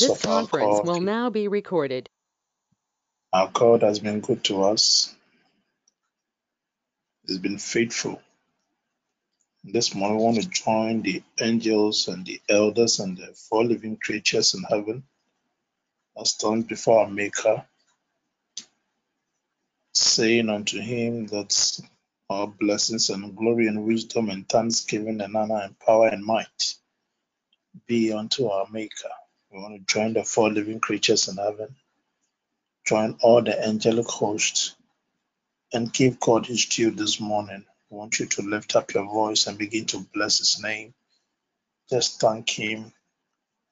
This of conference will now be recorded. Our God has been good to us. He's been faithful. This morning, we want to join the angels and the elders and the four living creatures in heaven that stand before our Maker, saying unto Him that our blessings and glory and wisdom and thanksgiving and honor and power and might be unto our Maker. We want to join the four living creatures in heaven, join all the angelic hosts, and give God His due this morning. I want you to lift up your voice and begin to bless His name. Just thank Him,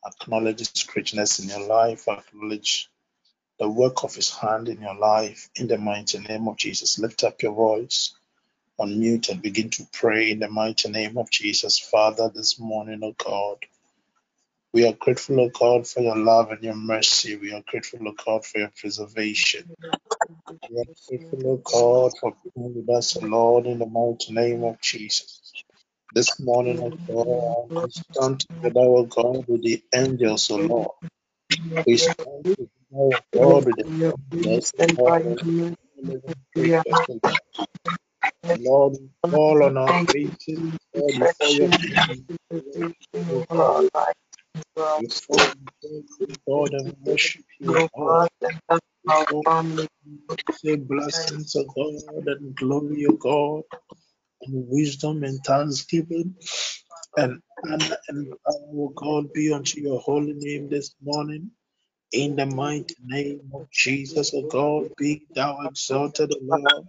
acknowledge His greatness in your life, acknowledge the work of His hand in your life. In the mighty name of Jesus, lift up your voice, unmute, and begin to pray in the mighty name of Jesus. Father, this morning, oh God, we are grateful, O God, for your love and your mercy. We are grateful, O God, for your preservation. We are grateful, O God, for being with us, O Lord, in the mighty name of Jesus. This morning, O God, we stand together, O God, with the angels, O Lord. We stand together, O God, with the angels, O Lord, Lord. On our faces, before your. We and worship you, God. Say blessings, of God, and glory, of God, and wisdom and thanksgiving and honor and power, O God, be unto your holy name this morning. In the mighty name of Jesus, O God, be thou exalted, O Lord.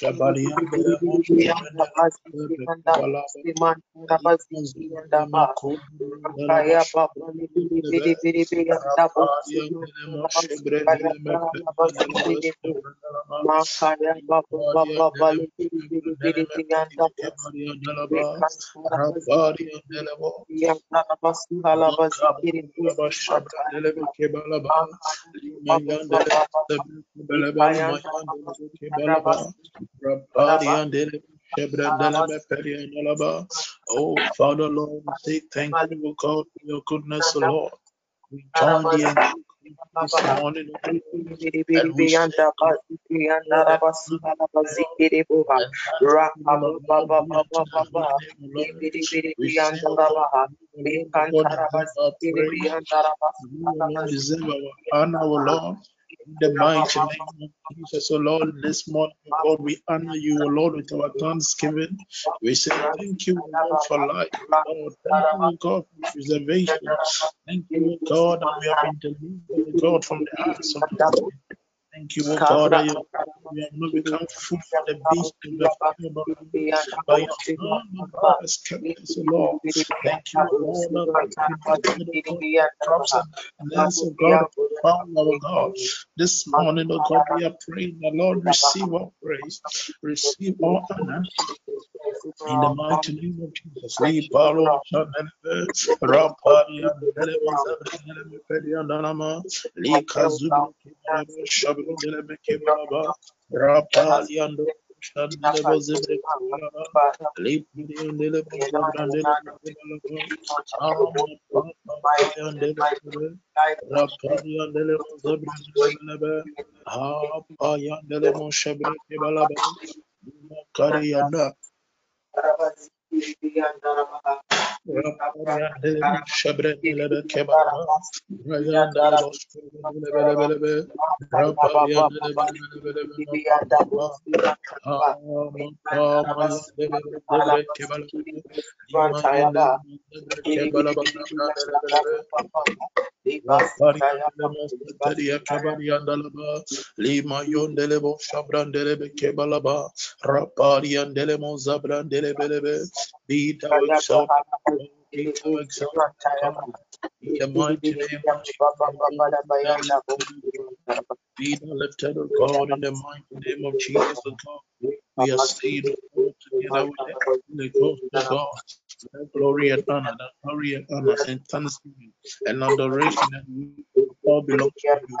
Kabariandalaba Shabrandelebe, Oh, Father Lord, we say thank you, God, for your goodness, Lord. We join the this morning and we deserve our honor, Lord. The mighty name of Jesus, O Lord, this morning, O God, we honor you, O Lord, with our thanksgiving. We say thank you, Lord, for life, Lord. Thank you, God, for preservation. Thank you, God, that we have been delivered, God, from the hands of the. Thank you, O God, that you, we have not become food for the beast of the fire, but by your O God, has kept us, Lord. Thank you, O Lord, that we have been delivered, O God, traps and snares, O God, found our God. This morning, O God, we are praying, the Lord, receive our praise, receive our honor, in the mighty name of Jesus, Lee Paro Shanelebe, Rapari and Delebe Zabrelebe Periandanama, Lee Kazubi Kibaraba, Shabri Delebe Kibaraba, Rapali and Pari and and Delebe, Rapari and Delebo kebalebe, Imayendelebe kebalaba, Rapariandelebo Seteria Kabariandalaba, Lima Yondelebo Kebalaba, Rapariandelemo Zabrandelebelebe, be thou exalted, In the mighty of. Be lifted, O God, in the mighty name of Jesus, O God. We are saved, O together with the Ghost, O God. The glory and honor, the glory and honor, and thanksgiving and adoration and all belongs to you.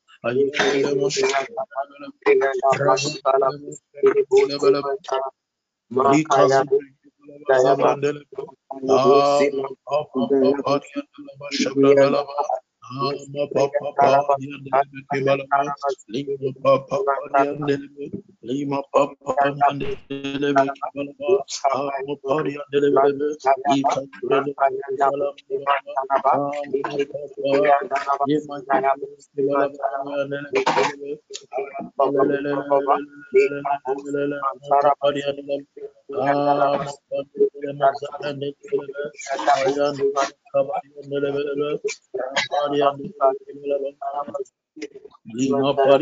Makaya Ama papa pa papa lima papa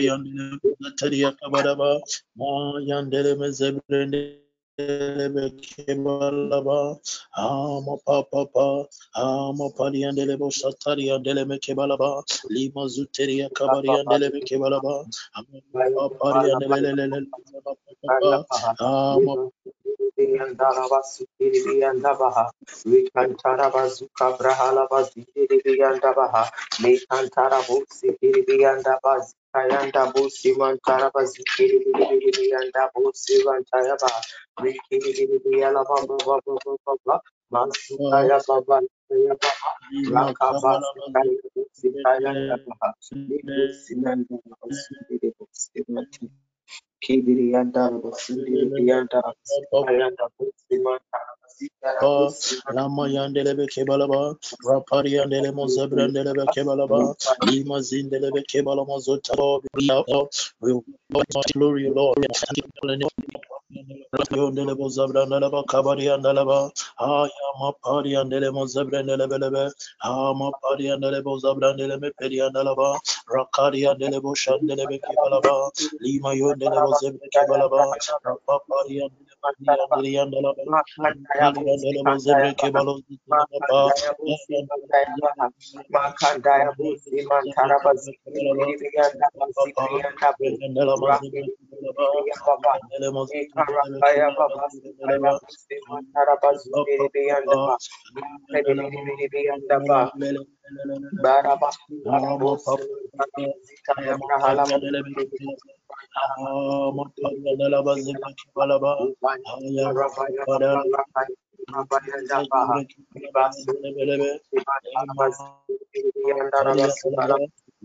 Kayanda Bosi Mantara Bazikiri Yanda Bosi Mantayaba Rikiri Yalabamba Baba Mansukaya Baba Rakabasi Kayanda Baha Nibusi Nanda Bosi Bosi Busi Mantayaba. Kibirianda Basindirianda Ayanda Busimanta Lama yandelebe kebalaba, rapari yandele mozebrandele kebalaba, lima zindele kebalama zotaro, we glory, Lord. Yondele bozabrandele ba kabari yandele ba, aya mapari yandele mozebrandele belebe, ha mapari yandele bozabrandele me peri yandele ba, rakari yandele bo shandele be kebalaba, lima yondele bozebre kebalaba, rapapari yandele yandele yandele ba,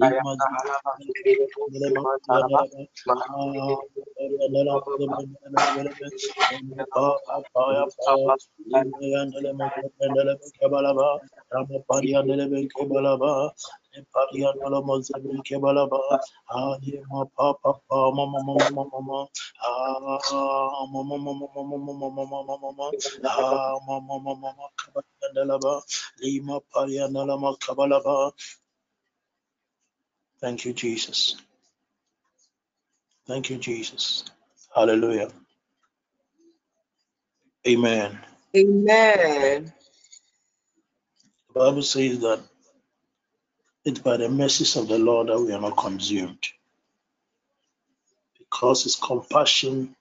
kali yandele bozebre kebalo zindele ba, Makandaya Busi Mantara Basindirianda Basikrianda Ikarakaya Baba Sikaya Busi Mantara Basindirianda Ba Baraba Busi Zitaya Brahala Pariandolo Mozambique Kebalaba, Papa Ah Ah Kabalaba, Lima Pariandalama Kabalaba. Thank you, Jesus. Thank you, Jesus. Hallelujah. Amen. Amen. The Bible says that it's by the mercies of the Lord that we are not consumed. Because his compassion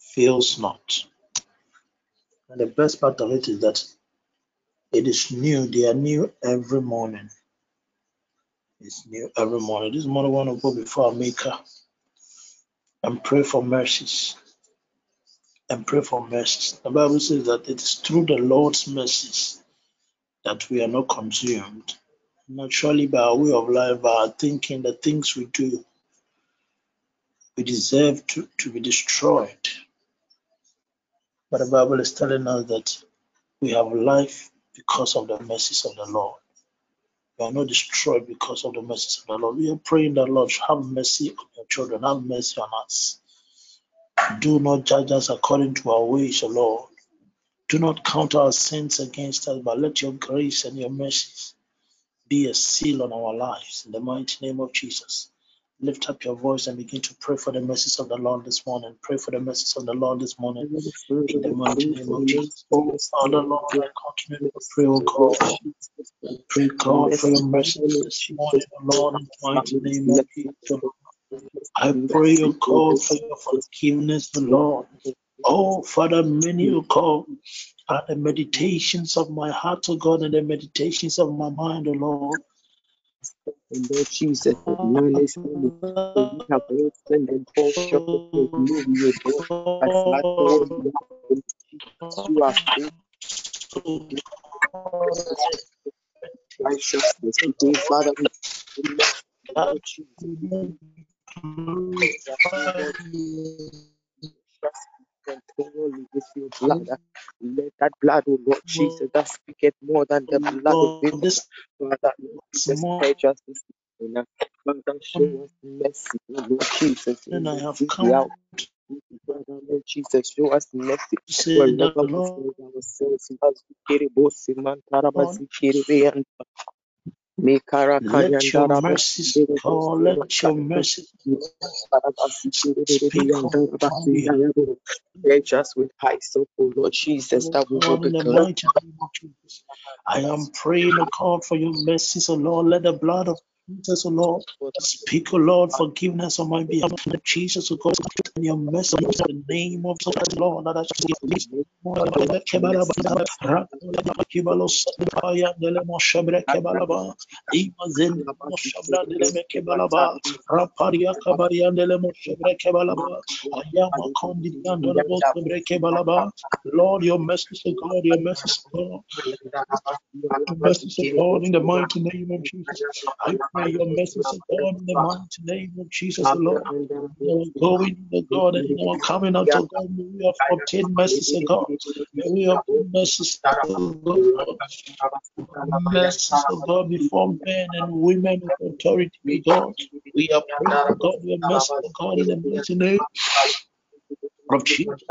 fails not. And the best part of it is that it is new. They are new every morning. It's new every morning. This morning I want to go before our Maker and pray for mercies. And pray for mercies. The Bible says that it is through the Lord's mercies that we are not consumed. Naturally, by our way of life, by our thinking, the things we do, we deserve to, to be destroyed. But the Bible is telling us that we have life because of the mercies of the Lord. We are not destroyed because of the mercies of the Lord. We are praying that Lord have mercy on your children, have mercy on us. Do not judge us according to our ways, O Lord. Do not count our sins against us, but let your grace and your mercies be a seal on our lives. In the mighty name of Jesus. Lift up your voice and begin to pray for the mercies of the Lord this morning. Pray for the mercies of the Lord this morning. In the mighty name of Jesus. Father, Lord, I continue to pray, O God. Pray, God, for your mercies this morning, O Lord, in the mighty name of Jesus. I pray, O God, for your forgiveness, Lord. Oh, Father, many, O God, are the meditations of my heart, O God, and the meditations of my mind, O Lord. And Lord Jesus, acknowledge me. We have all and fall short of your glory, O God. As that Lord, you are Jesus, you are faithful. Righteousness today, Father, we Lord Jesus. With your blood. Uh, let that blood, O Lord Jesus, that speaketh more than the blood of this Father, Jesus, purge us this morning. Uh, Father, show us mercy, O Lord Jesus. I have come out. Father, Lord Jesus, show us mercy to say that wherever we Lord, find ourselves. Let your mercies, God, let your mantara. mercies Mekara bazikiri speak on beyandara my behalf. bazikiri. Purge us with hyssop, O Lord Jesus, Oh that we will be cleansed. mighty name of Jesus. I am praying, oh God, for your mercies, oh Lord. Let the blood of Jesus, oh Lord, speak, Lord, forgiveness on my behalf. Jesus, God, and your mercy in the name of the Lord. That I. Lord, your O God, your O God. Your O God, in the mighty name of Jesus. I pray your O God, in the mighty name of Jesus, the Lord. Our going, O God, and our coming out, O God, may we have obtained mercy, O God. May we obtain mercy, O God. Mercy, O God, before men and women of authority, O God. We are praying, God, your mercy, O God, in the mighty name of Jesus.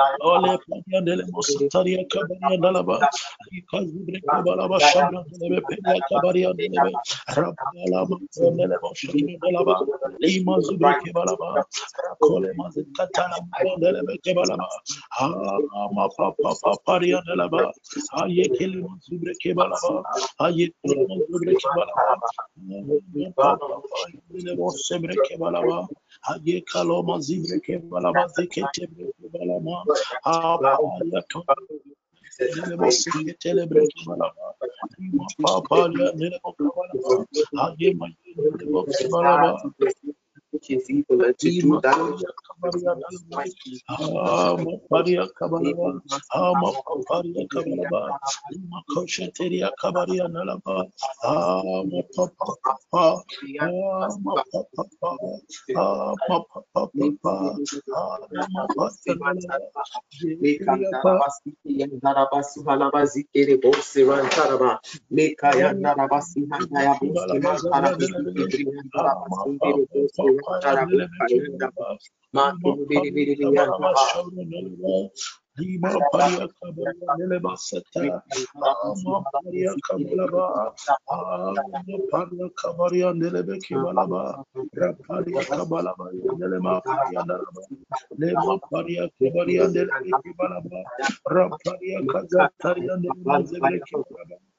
Aye kaloma zibre zikete balama apaya to Ima that koria kabaria dalaba ah ma paria kabalaba ah ma paparia kabalaba ima koshe teria kabaria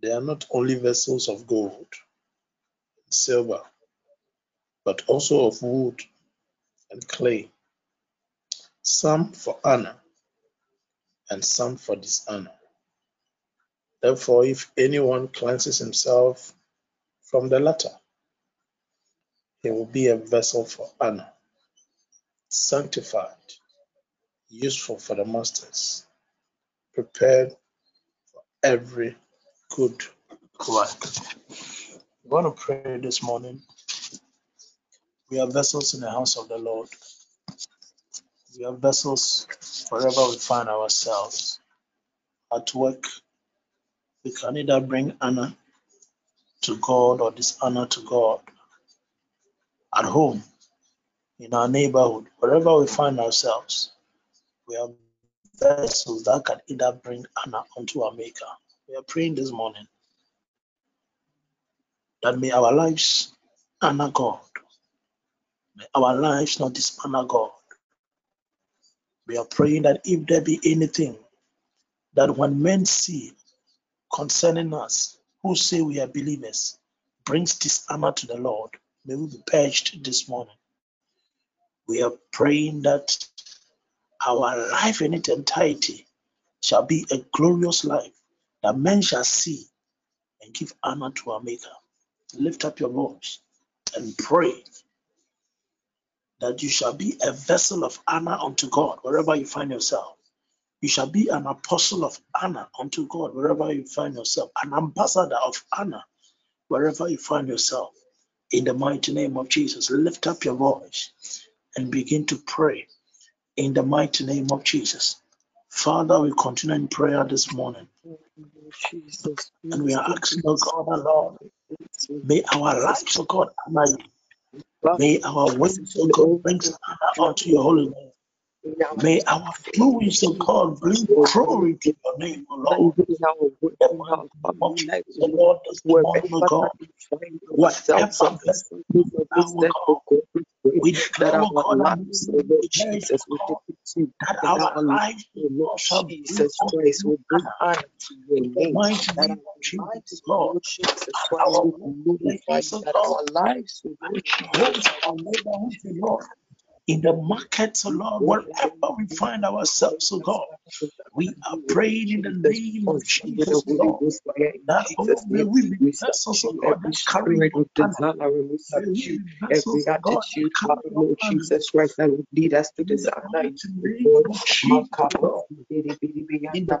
there are not only vessels of gold and silver, but also of wood and clay, some for honor and some for dishonor. Therefore, if anyone cleanses himself from the latter, he will be a vessel for honor, sanctified, useful for the masters, prepared for every good work. We want to pray this morning. We are vessels in the house of the Lord. We are vessels wherever we find ourselves. At work, we can either bring honor to God or dishonor to God. At home, in our neighborhood, wherever we find ourselves, we are vessels that can either bring honor unto our Maker. We are praying this morning that may our lives honor God. May our lives not dishonor God. We are praying that if there be anything that when men see concerning us, who say we are believers, brings dishonor to the Lord, may we be purged this morning. We are praying that our life in its entirety shall be a glorious life that men shall see and give honor to our Maker. Lift up your voice and pray that you shall be a vessel of honor unto God wherever you find yourself. You shall be an apostle of honor unto God wherever you find yourself, an ambassador of honor wherever you find yourself. In the mighty name of Jesus, lift up your voice and begin to pray in the mighty name of Jesus. Father, we continue in prayer this morning. Jesus. And we are asking, oh God, our Lord, may our lives, oh God. May our ways, oh God, bring honor unto your holy name. May our doings, oh God, bring glory to your name, oh Lord. The of Jesus, Lord, this morning, oh God, whatever thou, oh God, we declare, our oh God, lives, we O declare, Jesus, will God, depict you. that our our lives, O Lord shall bring Jesus Christ will bring honor. to your name. mighty That name our of Jesus, O Lord Jesus Christ our will glorify workplaces, you. That our lives, O Lord homes, Jesus, our neighborhoods, Lord, in the markets, oh Lord, wherever we find ourselves, oh God, we are praying in the name of Jesus, oh Lord, that Jesus' oh, oh may we be vessels, oh God, that carry we every oh attitude, Lord. Jesus Christ, that will lead us to oh God. In oh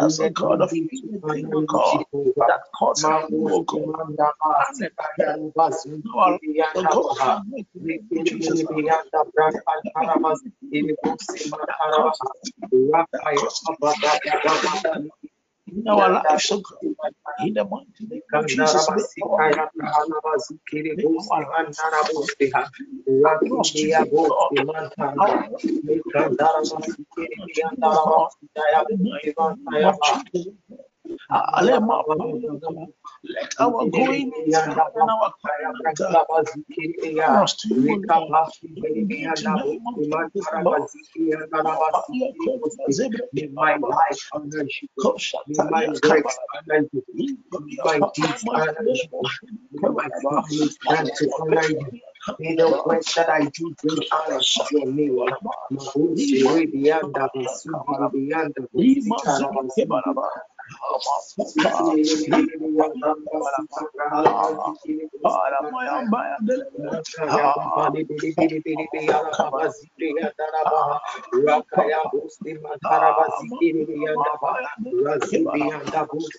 In the mighty of Jesus, O Lord. Purge us, O God, of anything, O God, that causes you, O God. In our lives, O God, in the mighty name of Jesus, our let our going in and our coming us to you. In the Lord. May my life. May my works you. May my. May my family stand to honor you. May the work that I do bring honor to name. Mabusi Ribianda Basudi Ribianda Busi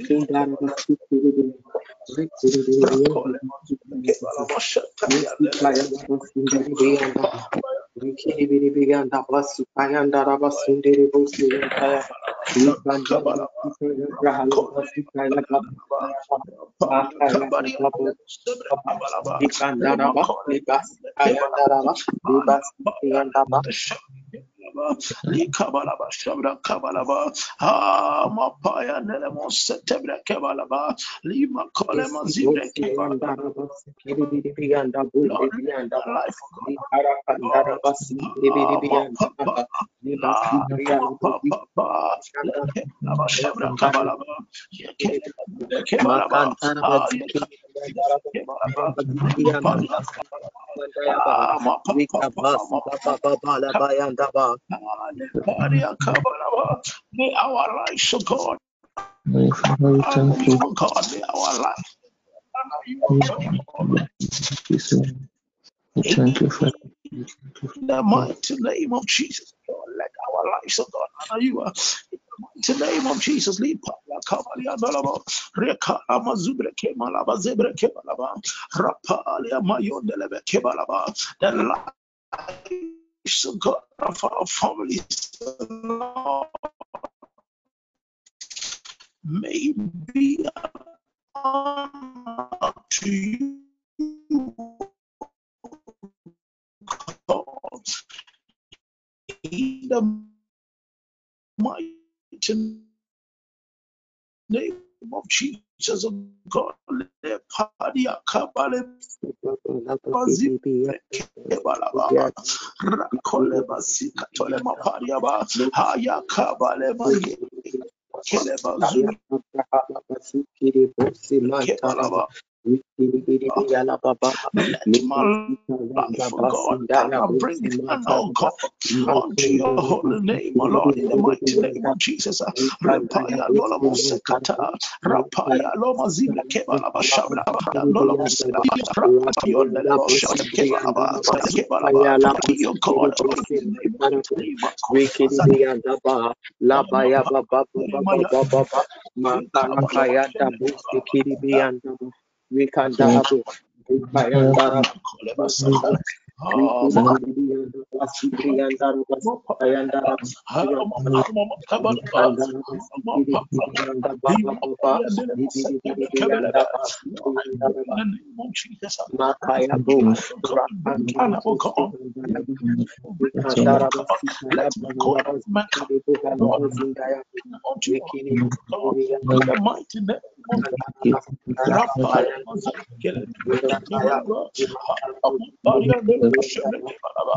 Kindara basika yanda. Likabalaba Shabra Kabalaba. Ah Mapaya Nelemo Setebra Kebalaba. Lima Kolema Zibre Kebalaba. Lord, God. Our God, we thank you. God, for In the mighty name of Jesus, Lord, let our lives, oh God, honor you. In the mighty name of Jesus, La Kabalia Dalaba, Reka Amazubre Kemalaba Zebre Kemalaba, Rapalia Mayondelebe Kebalaba, the lives, of God, of our families, may be to you, God. In the mighty name of Jesus, oh God, le padia kabale bazibre kebalaba, rakole basika tole mapadia ba, haya kabale maye kele kebalaba. Let my life, oh God, honor, bring honor, oh God, unto your holy name, oh Lord, in the mighty name of Jesus. Repaya lola mosekata, rapaya loma zible kebalaba shabra, lola mosela, rapaya shabra kebalaba, kebalaba, your God, in the name of Jesus. Labaya baba baba baba baba makana kaya dabu sikiri biyanda Wikandarabo You, the of Mazakele, Kebalaba,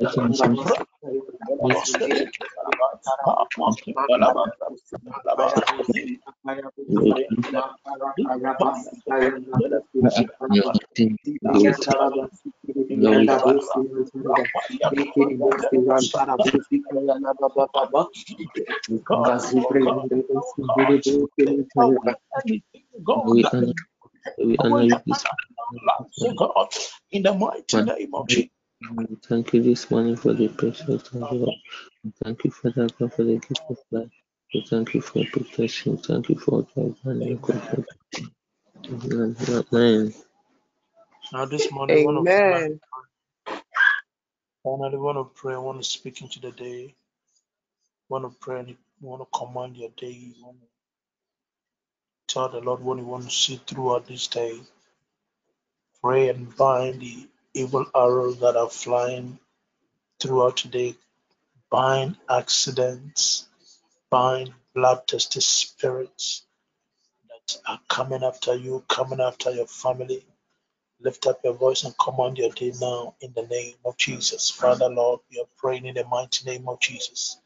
We honor you this God, in the mighty name of Jesus. We thank you this morning for the precious time, Lord. We thank you, Father God, for the gift of life. We thank you for your protection. Thank you for your and your comfort. Amen. Now, this morning, I want to pray. Amen. Finally, want to pray. I want to speak into the day. want to pray and you want to command your day. You want to tell the Lord what you want to see throughout this day. Pray and bind the evil arrows that are flying throughout today. Bind accidents. Bind bloodthirsty spirits that are coming after you, coming after your family. Lift up your voice and command your day now in the name of Jesus. Father, Lord, we are praying in the mighty name of Jesus.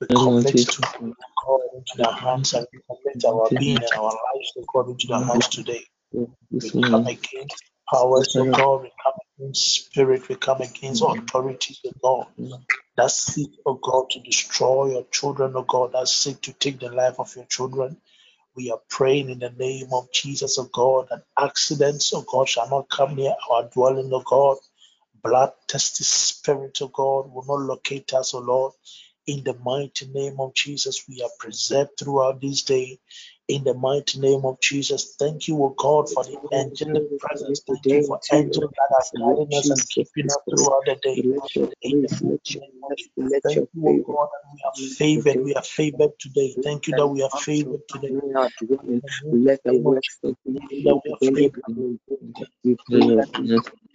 We commit to God into the hands and we commit our being and our lives to God into the hands today. We come against powers of God, we come against spirit, we come against mm. authorities of God that seek, oh God, to destroy your children, oh God, that seek to take the life of your children. We are praying in the name of Jesus, oh God, that accidents, oh God, shall not come near our dwelling, oh God. Blood thirsty spirit, oh God, will not locate us, oh Lord. In the mighty name of Jesus, we are preserved throughout this day. In the mighty name of Jesus, thank you, O God, for the angelic presence. Thank you for angels that are guiding us and keeping us throughout the day. In the mighty name of Jesus, thank you, O God, that we are favored. We are favored today. Thank you that we are favored today. our In dwelling, the mighty let the works Jesus, thank you that we are favored.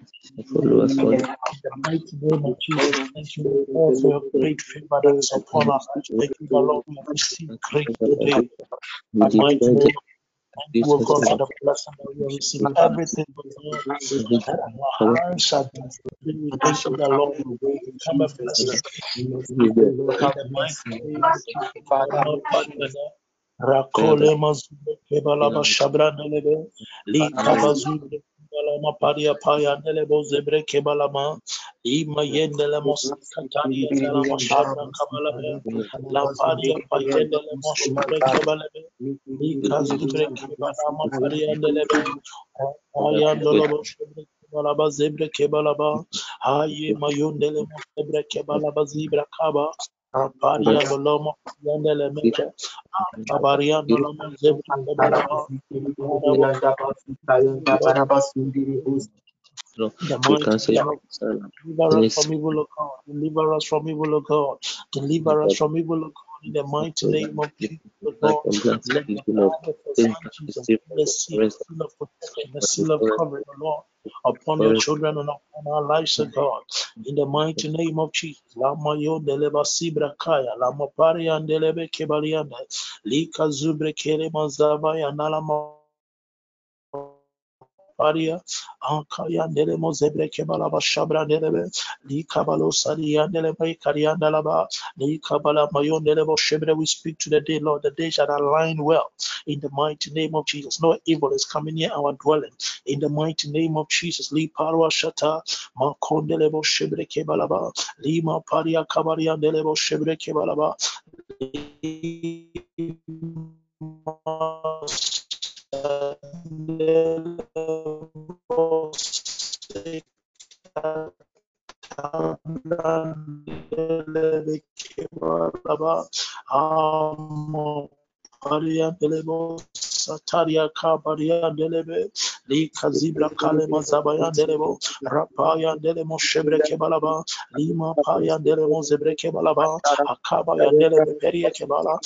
Be removed. We let pray your that goodness shall follow us all In the the mighty name of Jesus, power of the thank you, O Spirit of God, the for your great favor that pray is that upon you our speak lives. to Thank you, Lord, we have received grace today. The mighty name Thank you, O God, for the blessing that we have received. Everything, O God, every our hands shall do. We Father, thank you, shall the Lord, your will way in become a blessing. name. We must is speak, O the Lord, In have the mercy mighty name of. Jesus. Father, Lama Lord Jesus, Pariada, Rakole Mazube Kebalaba Shabrandelebe, Li Father, Kebalama Paria Paya Delebo Zebre Kebalama, Li Mayendele we Mos must speak, we Katania really, Dalama Shabra Kabalabe, La Paria Payendele Barabas, Mos we must Shebre Barabas. Kebalebe, We really, Li really, really, Kazubre and Barabas, we Kebalama Paria take Delebe, Ayandolo Shebre Kebalaba Zebre Kebalaba, Aye Mayundele Mos Kebalaba Zibra Kaba, Aparia Doloma Yandele Meke, Abaria Doloma Zebre Kebalaba, Father, we Lord, in the We mighty cancel name of Deliver us from evil, O God. Deliver us from evil, O God. Deliver us from evil, O God. In the mighty name of Jesus, O like God. a blood Let the speaking of blood of the faith Son and Jesus be the seal, of protection, the of seal of covering, Lord, upon your children and upon our lives, O God. In the mighty name of Jesus. Lama yo deleba sibra kaya, lama pari andelebe kebalianda, lika zubre kele mazaba ya nalama Paria, Ankaya Nelemo Zebre Kebalaba Shabra Nelebe, Li Nelebe Kariandalaba, Li Nelebo Shebre. We speak to the day, Lord. The day shall align well in the mighty name of Jesus. No evil is coming near our dwelling in the mighty name of Jesus. Li Parwa Shata, Makondelebo Shebre Kebalaba, Lima Paria Kebalaba. Amo Paria Delebe Lika Zibra Kalema Zabaya Delebo Rapaya Delemo Shebreke Balaba Lima Paya Delemo Zebreke Balaba Akabaya Delebe Peria Kebala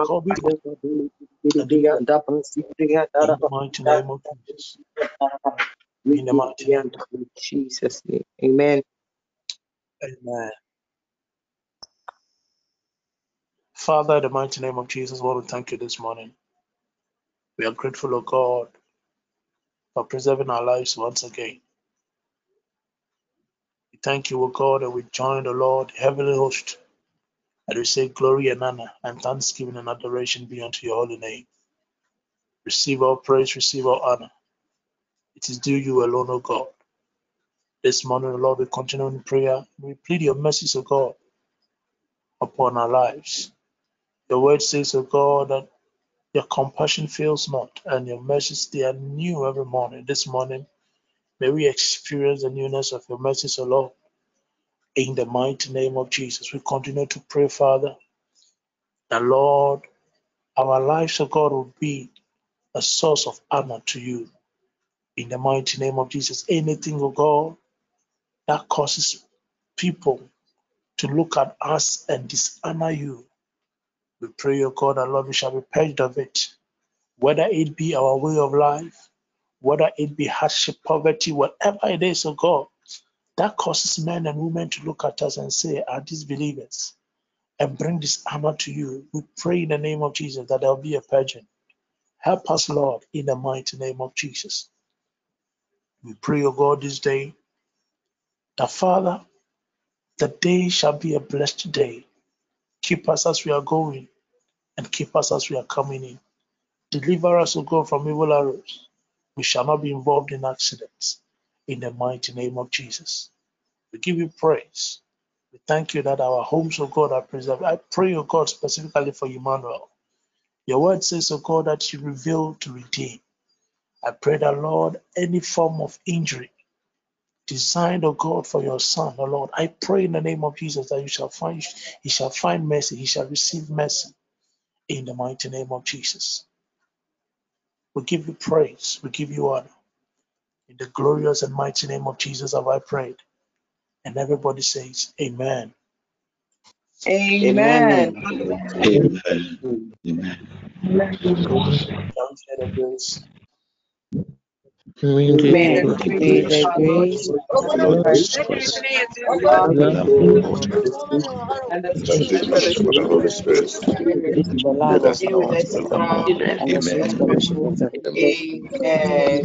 call me in the mighty name of Jesus. In the mighty name of Jesus' name. Amen. Amen. Father, in the mighty name of Jesus, Lord, we thank you this morning. We are grateful, O God, for preserving our lives once again. We thank you, O God, that we join the Lord, heavenly host, and we say glory and honor and thanksgiving and adoration be unto your holy name. Receive our praise, receive our honor. It is due you alone, O God. This morning, Lord, we continue in prayer. We plead your mercies, O God, upon our lives. Your word says, O God, that your compassion fails not, and your mercies they are new every morning. This morning, may we experience the newness of your mercies, O Lord. In the mighty name of Jesus, we continue to pray, Father, that Lord, our lives, O God, will be a source of honor to you. In the mighty name of Jesus, anything, O God, that causes people to look at us and dishonor you, we pray, O God, that Lord, we shall be purged of it. Whether it be our way of life, whether it be hardship, poverty, whatever it is, O God, that causes men and women to look at us and say, Are these believers? And bring this honor to you. We pray in the name of Jesus that there will be a purging. Help us, Lord, in the mighty name of Jesus. We pray, O God, this day that, Father, the day shall be a blessed day. Keep us as we are going and keep us as we are coming in. Deliver us, O God, from evil arrows. We shall not be involved in accidents. In the mighty name of Jesus. We give you praise. We thank you that our homes, O God, are preserved. I pray, O God, specifically for Emmanuel. Your word says, O God, that you reveal to redeem. I pray that, Lord, any form of injury designed, O God, for your son, O Lord, I pray in the name of Jesus that you shall find, he shall find mercy, he shall receive mercy in the mighty name of Jesus. We give you praise, we give you honor. In the glorious and mighty name of Jesus have I prayed. And everybody says, Amen. Amen. Amen. Amen. Shall we share the grace? May the May grace may the grace Of of the Lord Christ, Jesus Christ, the love of of the God, love of God, God, and the and sweet the sweet fellowship of the fellowship Holy of the Spirit Holy Spirit be the with love us be now with and us forevermore. now and and the sweet Amen. forevermore. fellowship of the Amen.